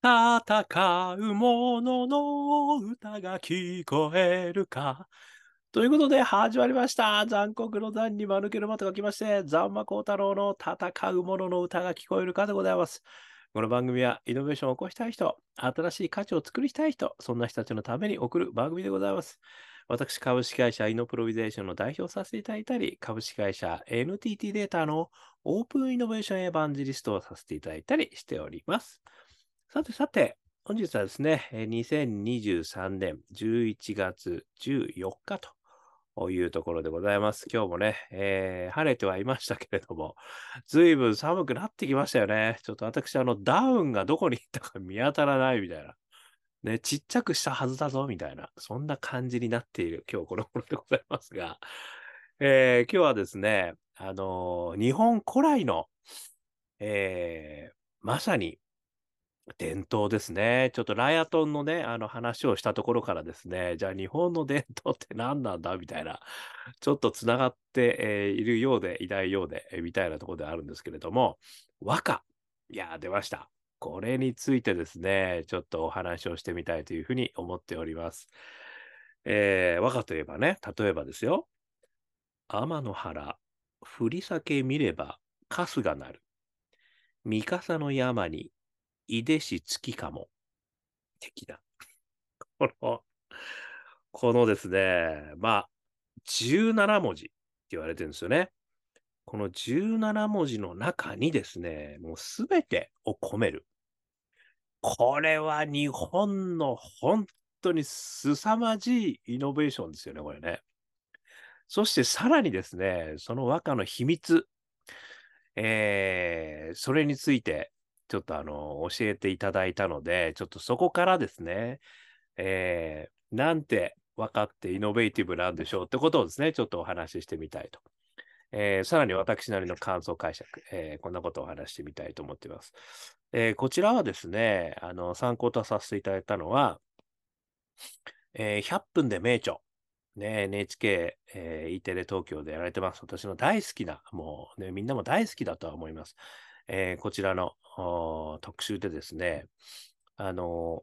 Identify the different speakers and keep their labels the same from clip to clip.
Speaker 1: 戦う者の歌が聞こえるか。ということで始まりました。残酷の残に間抜けるまとが来まして、ザンマコウタロウの戦う者の歌が聞こえるかでございます。この番組はイノベーションを起こしたい人、新しい価値を作りたい人、そんな人たちのために送る番組でございます。私、株式会社イノプロビゼーションの代表させていただいたり、株式会社 NTT データのオープンイノベーションエヴァンジリストをさせていただいたりしております。さてさて、本日はですね、2023年11月14日というところでございます。今日もね、えー、晴れてはいましたけれども、ずいぶん寒くなってきましたよね。ちょっと私、あの、ダウンがどこに行ったか見当たらないみたいな。ね、ちっちゃくしたはずだぞ、みたいな、そんな感じになっている今日この頃でございますが、えー、今日はですね、あのー、日本古来の、えー、まさに伝統ですね。ちょっとライアトンのね、あの話をしたところからですね、じゃあ日本の伝統って何なんだみたいな、ちょっとつながって、えー、いるようでいないようで、えー、みたいなところであるんですけれども、和歌。いや、出ました。これについてですね、ちょっとお話をしてみたいというふうに思っております。えー、和歌といえばね、例えばですよ。天の原、振り裂け見れば、春日なる。三笠の山にいでし月かも。的な。この、このですね、まあ、17文字って言われてるんですよね。この17文字の中にですね、もうすべてを込める。これは日本の本当に凄まじいイノベーションですよね、これね。そしてさらにですね、その和歌の秘密、えー、それについてちょっとあの、教えていただいたので、ちょっとそこからですね、えー、なんて分かってイノベーティブなんでしょうってことをですね、ちょっとお話ししてみたいと。えー、さらに私なりの感想解釈、えー、こんなことをお話してみたいと思っています。えー、こちらはですね、あの、参考とさせていただいたのは、えー、100分で名著。ね、NHK、えー、E テレ東京でやられてます。私の大好きな、もうね、みんなも大好きだとは思います。えー、こちらの特集でですね、あの、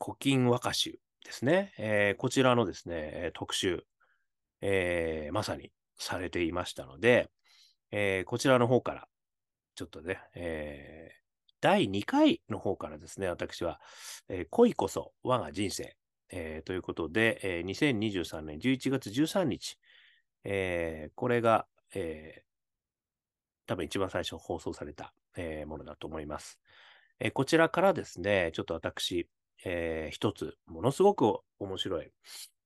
Speaker 1: 古今和歌集ですね、えー、こちらのですね、特集、えー、まさにされていましたので、えー、こちらの方から、ちょっとね、えー、第2回の方からですね、私は、えー、恋こそ我が人生、えー、ということで、えー、2023年11月13日、えー、これが、えー、多分一番最初放送された、えー、ものだと思います。えー、こちらからですね、ちょっと私、えー、一つ、ものすごく面白い、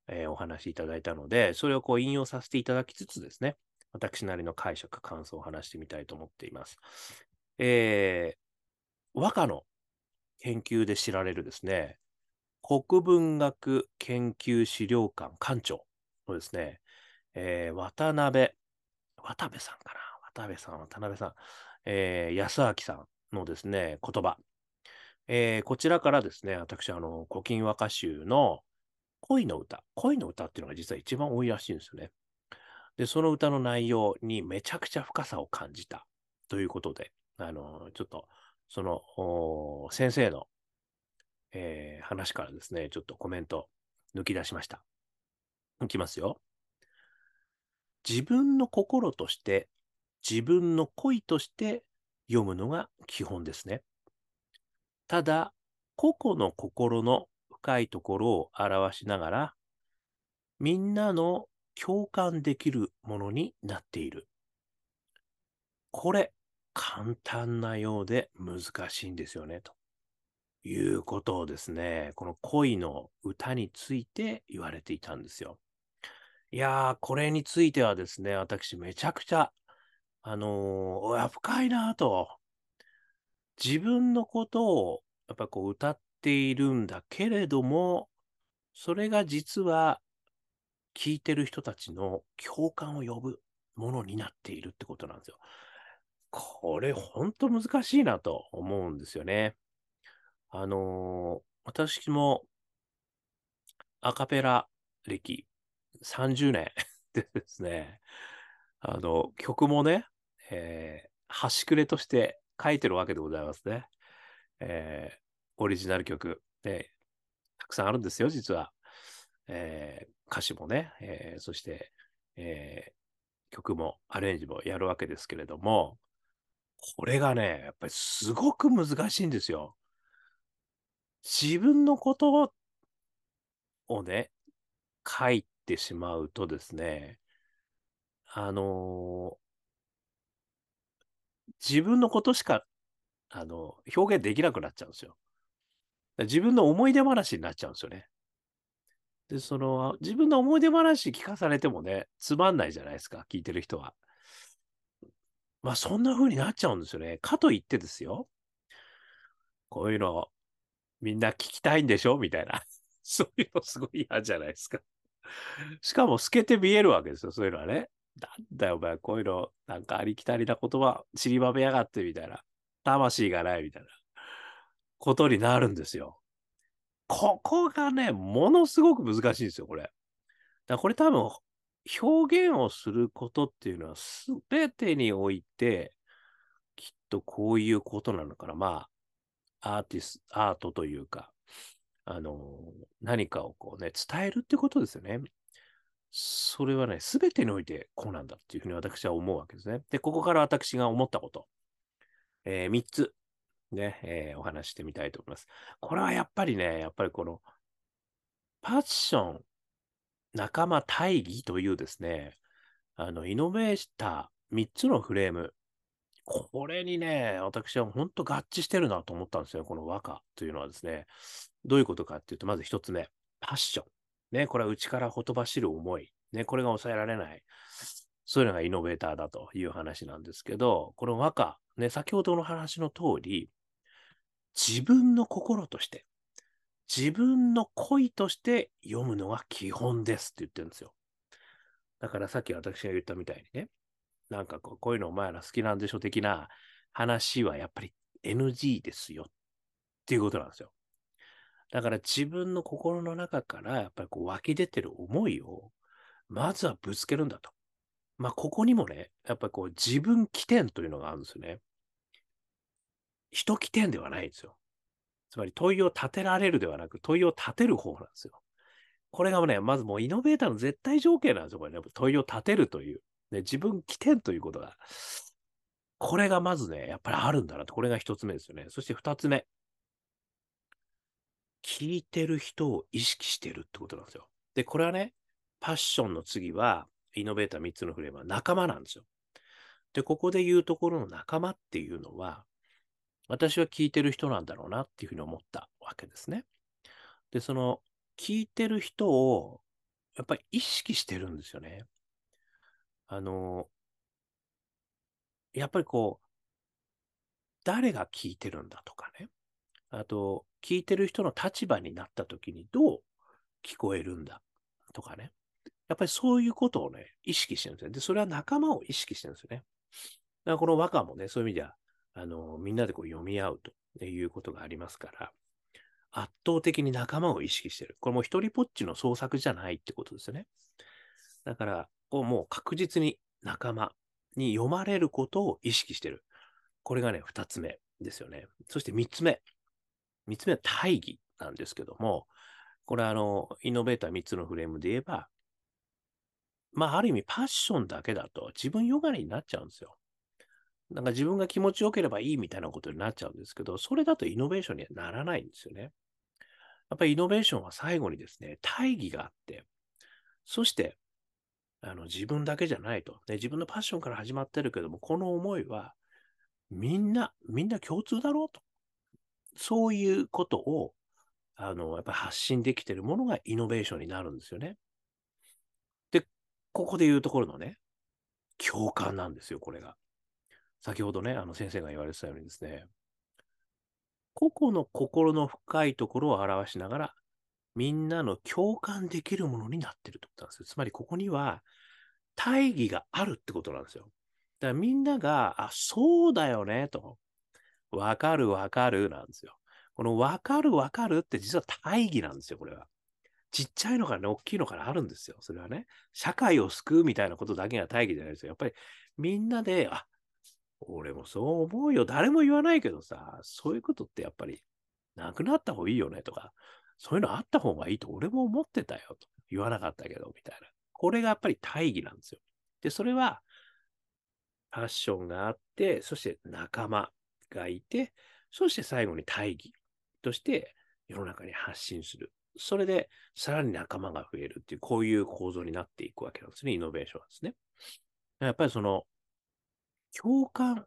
Speaker 1: えー、お話いただいたので、それをこう引用させていただきつつですね、私なりの解釈、感想を話してみたいと思っています。えー、和歌の研究で知られるですね、国文学研究資料館館長のですね、えー、渡辺渡部さんかな？渡部さん、渡辺さん、えー、安明さんのですね、言葉。えー、こちらからですね、私、あの、古今和歌集の恋の歌。恋の歌っていうのが実は一番多いらしいんですよね。で、その歌の内容にめちゃくちゃ深さを感じたということで、あの、ちょっと、その、先生の、えー、話からですね、ちょっとコメント抜き出しました。いきますよ。自分の心として自分の恋として読むのが基本ですね。ただ、個々の心の深いところを表しながら、みんなの共感できるものになっている。これ、簡単なようで難しいんですよね、ということをですね、この恋の歌について言われていたんですよ。いやー、これについてはですね、私めちゃくちゃ、あのー、や、深いなと。自分のことを、やっぱこう歌っているんだけれども、それが実は、聞いてる人たちの共感を呼ぶものになっているってことなんですよ。これ、ほんと難しいなと思うんですよね。あのー、私も、アカペラ歴30年 でですね、あの、曲もね、えー、端くれとして書いてるわけでございますね。えー、オリジナル曲、ね、たくさんあるんですよ、実は。えー、歌詞もね、えー、そして、えー、曲もアレンジもやるわけですけれども、これがね、やっぱりすごく難しいんですよ。自分のことをね、書いてしまうとですね、あのー、自分のことしか、あの、表現できなくなっちゃうんですよ。自分の思い出話になっちゃうんですよね。で、その、自分の思い出話聞かされてもね、つまんないじゃないですか、聞いてる人は。まあ、そんな風になっちゃうんですよね。かといってですよ。こういうの、みんな聞きたいんでしょ？みたいな。そういうのすごい嫌じゃないですか。しかも透けて見えるわけですよ、そういうのはね。なんだよ、お前、こういうの、なんかありきたりな言葉、散りばめやがって、みたいな。魂がない、みたいなことになるんですよ。ここがね、ものすごく難しいんですよ、これ。だこれ多分、表現をすることっていうのは、すべてにおいて、きっとこういうことなのかな。まあ、アーティスト、アートというか、あの、何かをこうね、伝えるってことですよね。それはね、すべてにおいてこうなんだっていうふうに私は思うわけですね。で、ここから私が思ったこと、えー、3つ、ね、えー、お話してみたいと思います。これはやっぱりね、やっぱりこの、パッション、仲間大義というですね、あの、イノベーター3つのフレーム、これにね、私は本当合致してるなと思ったんですよ。この和歌というのはですね。どういうことかっていうと、まず一つ目、パッション。ね、これは内からほとばしる思い。ね、これが抑えられない。そういうのがイノベーターだという話なんですけど、この和歌、ね、先ほどの話の通り、自分の心として、自分の恋として読むのが基本ですって言ってるんですよ。だからさっき私が言ったみたいにね、なんかこうこういうのお前ら好きなんでしょ的な話はやっぱり NG ですよっていうことなんですよ。だから自分の心の中からやっぱりこう湧き出てる思いをまずはぶつけるんだと。まあここにもね、やっぱりこう自分起点というのがあるんですよね。人起点ではないんですよ。つまり問いを立てられるではなく問いを立てる方なんですよ。これがね、まずもうイノベーターの絶対条件なんですよ。これね、問いを立てるという。ね、自分起点ということが、これがまずね、やっぱりあるんだなと。これが一つ目ですよね。そして二つ目。聞いてる人を意識してるってことなんですよ。で、これはね、パッションの次は、イノベーター3つのフレームは仲間なんですよ。で、ここで言うところの仲間っていうのは、私は聞いてる人なんだろうなっていうふうに思ったわけですね。で、その、聞いてる人を、やっぱり意識してるんですよね。あの、やっぱりこう、誰が聞いてるんだとかね。あと、聞いてる人の立場になった時にどう聞こえるんだとかね。やっぱりそういうことをね、意識してるんですよ。で、それは仲間を意識してるんですよね。だからこの和歌もね、そういう意味では、あの、みんなでこう読み合うということがありますから、圧倒的に仲間を意識してる。これも一人ぽっちの創作じゃないってことですよね。だから、をもう確実に仲間に読まれることを意識してる。これがね、二つ目ですよね。そして三つ目。三つ目は大義なんですけども、これあの、イノベーター三つのフレームで言えば、まあ、ある意味パッションだけだと自分よがりになっちゃうんですよ。なんか自分が気持ちよければいいみたいなことになっちゃうんですけど、それだとイノベーションにはならないんですよね。やっぱりイノベーションは最後にですね、大義があって、そしてあの自分だけじゃないと、ね。自分のパッションから始まってるけども、この思いはみんな、みんな共通だろうと。そういうことを、あの、やっぱ発信できてるものがイノベーションになるんですよね。で、ここで言うところのね、共感なんですよ、これが。先ほどね、あの先生が言われてたようにですね、個々の心の深いところを表しながら、みんなの共感できるものになってるってことなんですよ。つまりここには大義があるってことなんですよ。だからみんなが、あ、そうだよね、と。わかるわかるなんですよ。このわかるわかるって実は大義なんですよ、これは。ちっちゃいのからね、大きいのからあるんですよ。それはね。社会を救うみたいなことだけが大義じゃないですよ。やっぱりみんなで、あ、俺もそう思うよ。誰も言わないけどさ、そういうことってやっぱりなくなった方がいいよねとか、そういうのあった方がいいと俺も思ってたよと。言わなかったけど、みたいな。これがやっぱり大義なんですよ。で、それは、パッションがあって、そして仲間がいて、そして最後に大義として世の中に発信する。それで、さらに仲間が増えるっていう、こういう構造になっていくわけなんですね。イノベーションですね。やっぱりその、共感。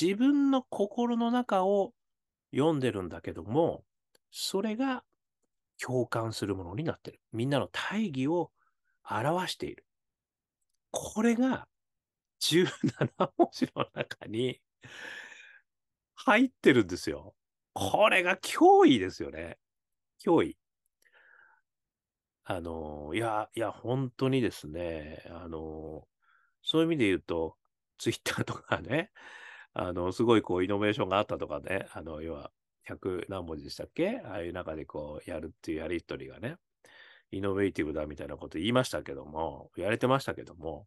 Speaker 1: 自分の心の中を読んでるんだけども、それが共感するものになってる。みんなの大義を表している。これが17文字の中に入ってるんですよ。これが脅威ですよね。脅威。あの、いや、いや、本当にですね、あの、そういう意味で言うと、ツイッターとかね、あの、すごいこう、イノベーションがあったとかね、あの、要は、100何文字でしたっけ？ああいう中でこう、やるっていうやりとりがね、イノベーティブだみたいなこと言いましたけども、やれてましたけども、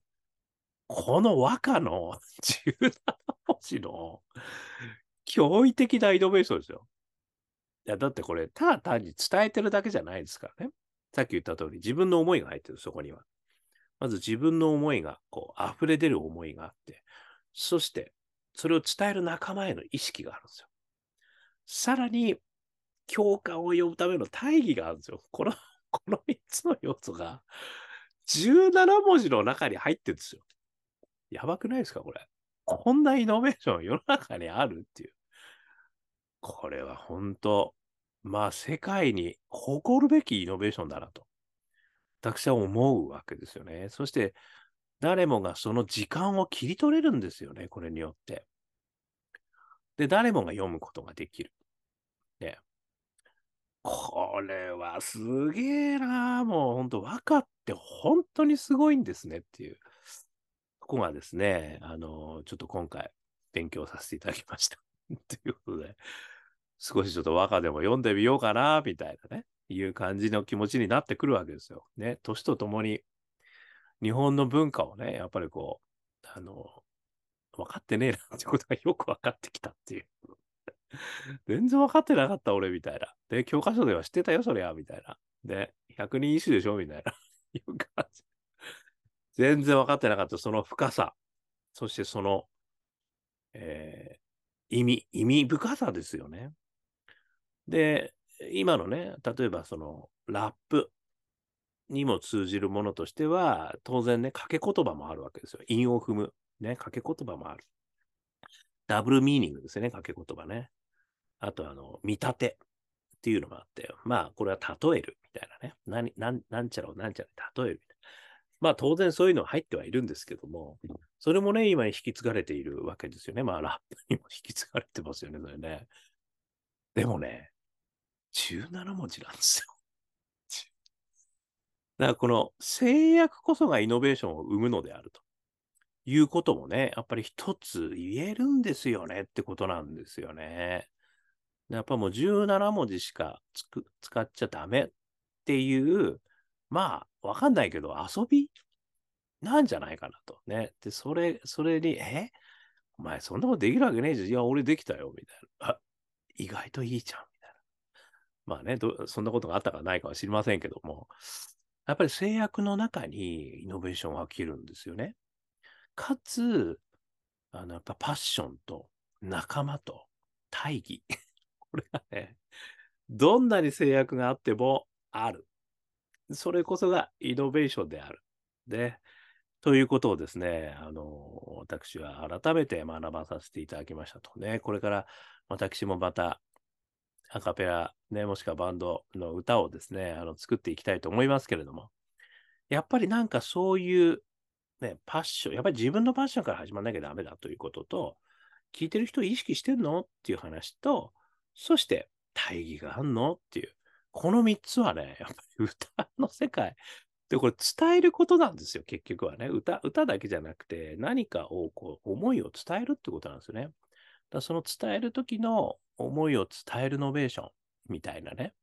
Speaker 1: この和歌の 17文字の驚異的なイノベーションですよ。いや、だってこれ、ただ単に伝えてるだけじゃないですからね。さっき言った通り、自分の思いが入ってる、そこには。まず自分の思いが、こう、溢れ出る思いがあって、そして、それを伝える仲間への意識があるんですよ。さらに、共感を呼ぶための大義があるんですよ。この、この3つの要素が、17文字の中に入ってるんですよ。やばくないですか、これ。こんなイノベーション世の中にあるっていう。これは本当、まあ世界に誇るべきイノベーションだなと、私は思うわけですよね。そして、誰もがその時間を切り取れるんですよね、これによって。で、誰もが読むことができる。これはすげえなもう本当、和歌って本当にすごいんですねっていう。ここがですね、あの、ちょっと今回勉強させていただきました。ということで、少しちょっと和歌でも読んでみようかな、みたいなね、いう感じの気持ちになってくるわけですよ。ね、年とともに日本の文化をね、やっぱりこう、あの、分かってねえなってことがよく分かってきたっていう。全然分かってなかった、俺、みたいな。で、教科書では知ってたよ、そりゃ、みたいな。で、百人一首でしょ、みたいな。全然分かってなかった、その深さ。そしてその、えー、意味、意味深さですよね。で、今のね、例えばその、ラップにも通じるものとしては、当然ね、掛け言葉もあるわけですよ。韻を踏む。ね、掛け言葉もある。ダブルミーニングですよね、掛け言葉ね。あと、あの、見立てっていうのもあって、まあ、これは例えるみたいなね。何、なん、なんちゃらをなんちゃら例えるみたいな。まあ、当然そういうのは入ってはいるんですけども、それもね、今に引き継がれているわけですよね。まあ、ラップにも引き継がれてますよね、それね。でもね、17文字なんですよ。だからこの制約こそがイノベーションを生むのであるということもね、やっぱり一つ言えるんですよねってことなんですよね。やっぱもう17文字しかつく使っちゃダメっていう、まあ、わかんないけど遊びなんじゃないかなと。ね。で、それ、それに、え？お前そんなことできるわけねえじゃん。いや、俺できたよ。みたいな。あ、意外といいじゃん。みたいな。まあねそんなことがあったかないかは知りませんけども、やっぱり制約の中にイノベーションが起きるんですよね。かつ、あの、やっぱパッションと仲間と大義。これがね、どんなに制約があってもある。それこそがイノベーションである。で、ということをですね、あの、私は改めて学ばさせていただきましたとね。これから私もまたアカペラ、ね、もしくはバンドの歌をですね、あの作っていきたいと思いますけれども、やっぱりなんかそういう、ね、パッション、やっぱり自分のパッションから始まらなきゃダメだということと、聞いてる人意識してんのっていう話と、そして大義があんの？っていう、この3つはね、やっぱり歌の世界、で、これ伝えることなんですよ、結局はね。歌、歌だけじゃなくて、何かをこう、思いを伝えるってことなんですよね。だその伝える時の思いを伝えるノベーションみたいなね、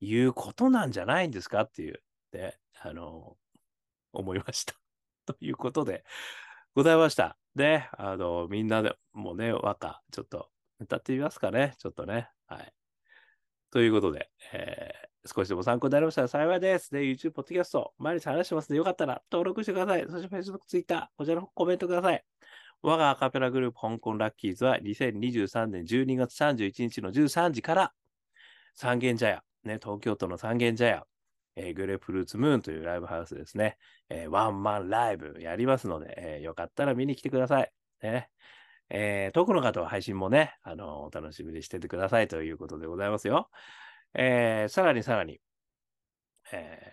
Speaker 1: いうことなんじゃないんですかっていう、で、あの、思いました。ということで、ございました。で、あの、みんなでもうね、和歌、ちょっと歌ってみますかね。ちょっとね。はい。ということで、えー、少しでも参考になりましたら幸いです。で、YouTube、ポッドキャスト、毎日話してますので、よかったら登録してください。そして Facebook、Twitter、こちらのコメントください。我がアカペラグループ、香港ラッキーズは2023年12月31日の13時から三軒茶屋、ね、東京都の三軒茶屋、えー、グレープフルーツムーンというライブハウスですね、えー、ワンマンライブやりますので、えー、よかったら見に来てください。ねえー、遠くの方は配信もね、あのお楽しみにしててくださいということでございますよ。えー、さらにさらに、え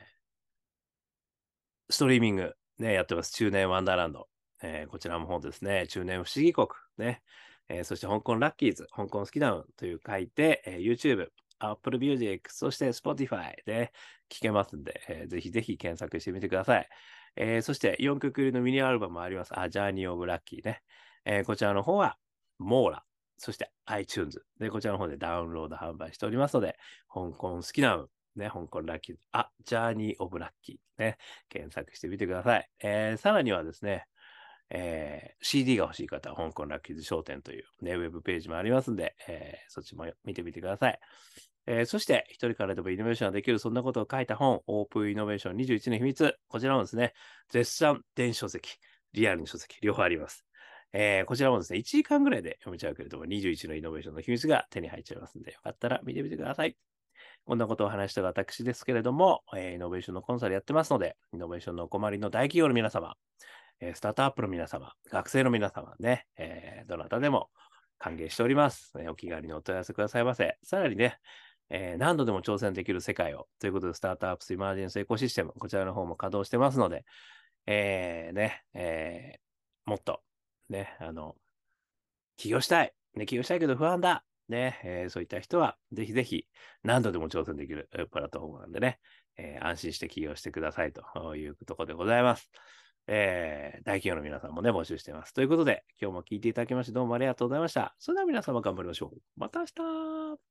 Speaker 1: ー、ストリーミング、ね、やってます。中年ワンダーランド。えー、こちらもですね、中年不思議国、ね、えー、そして香港ラッキーズ、香港スキダウンという書いて、えー、YouTube、Apple Music、そして Spotify で聴けますんで、えー、ぜひぜひ検索してみてください。えー、そして4曲入りのミニアルバムもあります。あ、ジャーニー・オブ・ラッキーね。えー、こちらの方は、モーラ、そして iTunes で、こちらの方でダウンロード販売しておりますので、香港好きなのね、香港ラッキー、あ、ジャーニー・オブ・ラッキーね、検索してみてください。えー、さらにはですね、えー、CD が欲しい方は香港ラッキーズ商店という、ね、ウェブページもありますんで、えー、そっちも見てみてください。えー、そして、一人からでもイノベーションができる、そんなことを書いた本、オープンイノベーション21の秘密。こちらもですね、絶賛電子書籍、リアルの書籍、両方あります。えー、こちらもですね、1時間ぐらいで読めちゃうけれども、21のイノベーションの秘密が手に入っちゃいますんで、よかったら見てみてください。こんなことを話した私ですけれども、えー、イノベーションのコンサルやってますので、イノベーションのお困りの大企業の皆様、えー、スタートアップの皆様、学生の皆様ね、えー、どなたでも歓迎しております、お気軽にお問い合わせくださいませ。さらにね、えー、何度でも挑戦できる世界をということで、スタートアップスイマージェンスエコシステム、こちらの方も稼働してますので、えー、ね、えー、もっと、ね、あの、起業したい。ね、起業したいけど不安だ。ね、えー、そういった人は、ぜひぜひ何度でも挑戦できるプラットフォームなんでね、えー、安心して起業してくださいというところでございます。えー、大企業の皆さんもね、募集しています。ということで、今日も聞いていただきまして、どうもありがとうございました。それでは皆様頑張りましょう。また明日